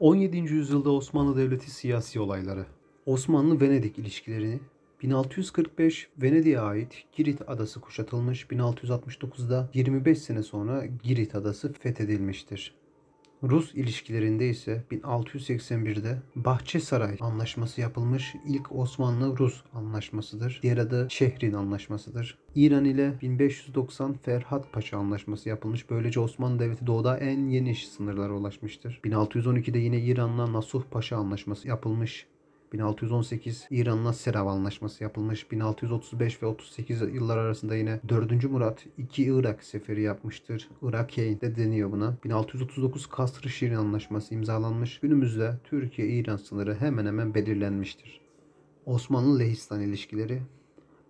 17. yüzyılda Osmanlı Devleti siyasi olayları. Osmanlı-Venedik ilişkilerini 1645 Venedik'e ait Girit adası kuşatılmış, 1669'da 25 sene sonra Girit adası fethedilmiştir. Rus ilişkilerinde ise 1681'de Bahçesaray Anlaşması yapılmış ilk Osmanlı-Rus anlaşmasıdır. Diğer adı Şehrin Anlaşması'dır. İran ile 1590 Ferhat Paşa Anlaşması yapılmış. Böylece Osmanlı Devleti doğuda en geniş sınırlara ulaşmıştır. 1612'de yine İran'la Nasuh Paşa Anlaşması yapılmış. 1618 İran'la Serav Anlaşması yapılmış. 1635 ve 38 yıllar arasında yine 4. Murat iki Irak seferi yapmıştır. Irakeyn de deniyor buna. 1639 Kasr-ı Anlaşması imzalanmış. Günümüzde Türkiye-İran sınırı hemen hemen belirlenmiştir. Osmanlı-Lehistan ilişkileri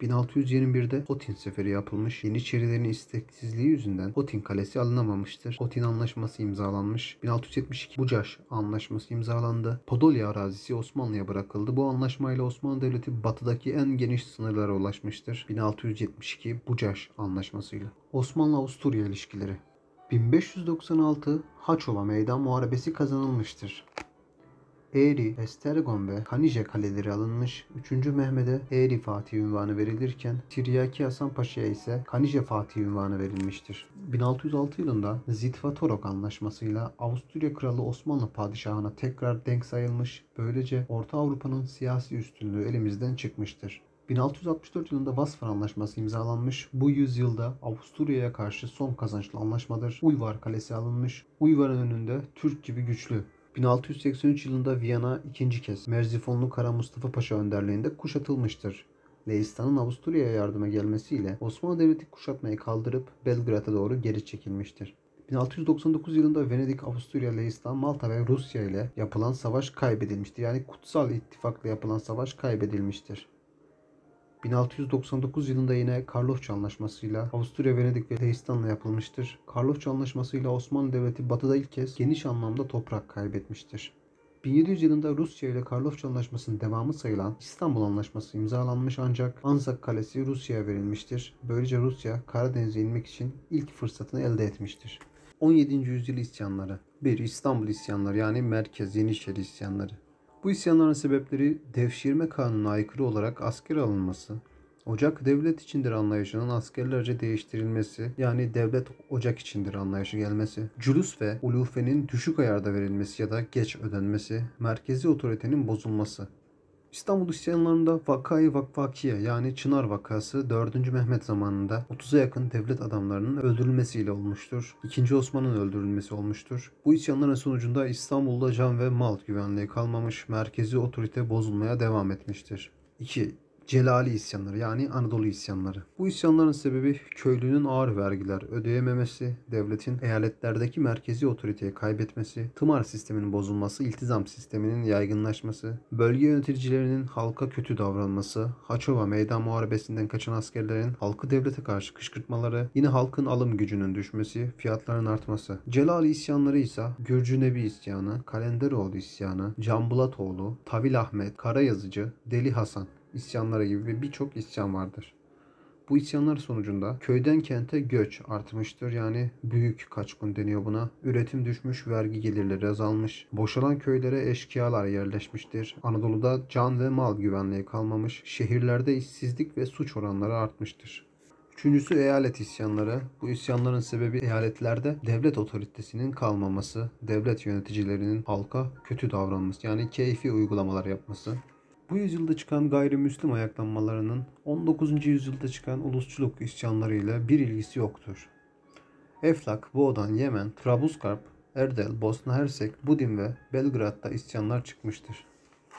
1621'de Hotin seferi yapılmış. Yeniçerilerin isteksizliği yüzünden Hotin kalesi alınamamıştır. Hotin anlaşması imzalanmış. 1672 Bucaş anlaşması imzalandı. Podolya arazisi Osmanlı'ya bırakıldı. Bu anlaşmayla Osmanlı Devleti batıdaki en geniş sınırlara ulaşmıştır. 1672 Bucaş anlaşmasıyla. Osmanlı-Avusturya ilişkileri 1596 Haçova Meydan Muharebesi kazanılmıştır. Eğri, Estergon ve Kanije kaleleri alınmış. 3. Mehmet'e Eğri Fatih ünvanı verilirken Tiryaki Hasan Paşa'ya ise Kanije Fatih ünvanı verilmiştir. 1606 yılında Zitvatorok anlaşmasıyla Avusturya Kralı Osmanlı Padişahı'na tekrar denk sayılmış. Böylece Orta Avrupa'nın siyasi üstünlüğü elimizden çıkmıştır. 1664 yılında Vasfar Anlaşması imzalanmış. Bu yüzyılda Avusturya'ya karşı son kazançlı anlaşmadır. Uyvar Kalesi alınmış. Uyvar'ın önünde Türk gibi güçlü 1683 yılında Viyana ikinci kez Merzifonlu Kara Mustafa Paşa önderliğinde kuşatılmıştır. Leistan'ın Avusturya'ya yardıma gelmesiyle Osmanlı Devleti kuşatmayı kaldırıp Belgrad'a doğru geri çekilmiştir. 1699 yılında Venedik, Avusturya, Leistan, Malta ve Rusya ile yapılan savaş kaybedilmiştir. Yani Kutsal İttifak'la yapılan savaş kaybedilmiştir. 1699 yılında yine Karlofça Anlaşması'yla Avusturya, Venedik ve Leistan'la yapılmıştır. Karlofça Anlaşması'yla Osmanlı Devleti batıda ilk kez geniş anlamda toprak kaybetmiştir. 1700 yılında Rusya ile Karlofça Anlaşması'nın devamı sayılan İstanbul Anlaşması imzalanmış ancak Anzak Kalesi Rusya'ya verilmiştir. Böylece Rusya Karadeniz'e inmek için ilk fırsatını elde etmiştir. 17. yüzyıl isyanları 1. İstanbul isyanları yani Merkez Yeniçeri isyanları bu isyanların sebepleri devşirme kanununa aykırı olarak asker alınması, ocak devlet içindir anlayışının askerlerce değiştirilmesi yani devlet ocak içindir anlayışı gelmesi, culus ve ulufenin düşük ayarda verilmesi ya da geç ödenmesi, merkezi otoritenin bozulması. İstanbul isyanlarında Vakayı Vakvakiye yani Çınar vakası 4. Mehmet zamanında 30'a yakın devlet adamlarının öldürülmesiyle olmuştur. 2. Osman'ın öldürülmesi olmuştur. Bu isyanların sonucunda İstanbul'da can ve mal güvenliği kalmamış, merkezi otorite bozulmaya devam etmiştir. 2. Celali isyanları yani Anadolu isyanları. Bu isyanların sebebi köylünün ağır vergiler ödeyememesi, devletin eyaletlerdeki merkezi otoriteyi kaybetmesi, tımar sisteminin bozulması, iltizam sisteminin yaygınlaşması, bölge yöneticilerinin halka kötü davranması, Haçova meydan muharebesinden kaçan askerlerin halkı devlete karşı kışkırtmaları, yine halkın alım gücünün düşmesi, fiyatların artması. Celali isyanları ise Gürcü Nebi isyanı, Kalenderoğlu isyanı, Cambulatoğlu, Tavil Ahmet, Karayazıcı, Deli Hasan isyanları gibi birçok isyan vardır. Bu isyanlar sonucunda köyden kente göç artmıştır. Yani büyük kaçkın deniyor buna. Üretim düşmüş, vergi gelirleri azalmış. Boşalan köylere eşkıyalar yerleşmiştir. Anadolu'da can ve mal güvenliği kalmamış. Şehirlerde işsizlik ve suç oranları artmıştır. Üçüncüsü eyalet isyanları. Bu isyanların sebebi eyaletlerde devlet otoritesinin kalmaması, devlet yöneticilerinin halka kötü davranması yani keyfi uygulamalar yapması. Bu yüzyılda çıkan gayrimüslim ayaklanmalarının 19. yüzyılda çıkan ulusçuluk isyanlarıyla bir ilgisi yoktur. Eflak, Boğdan, Yemen, Trablusgarp, Erdel, Bosna Hersek, Budin ve Belgrad'da isyanlar çıkmıştır.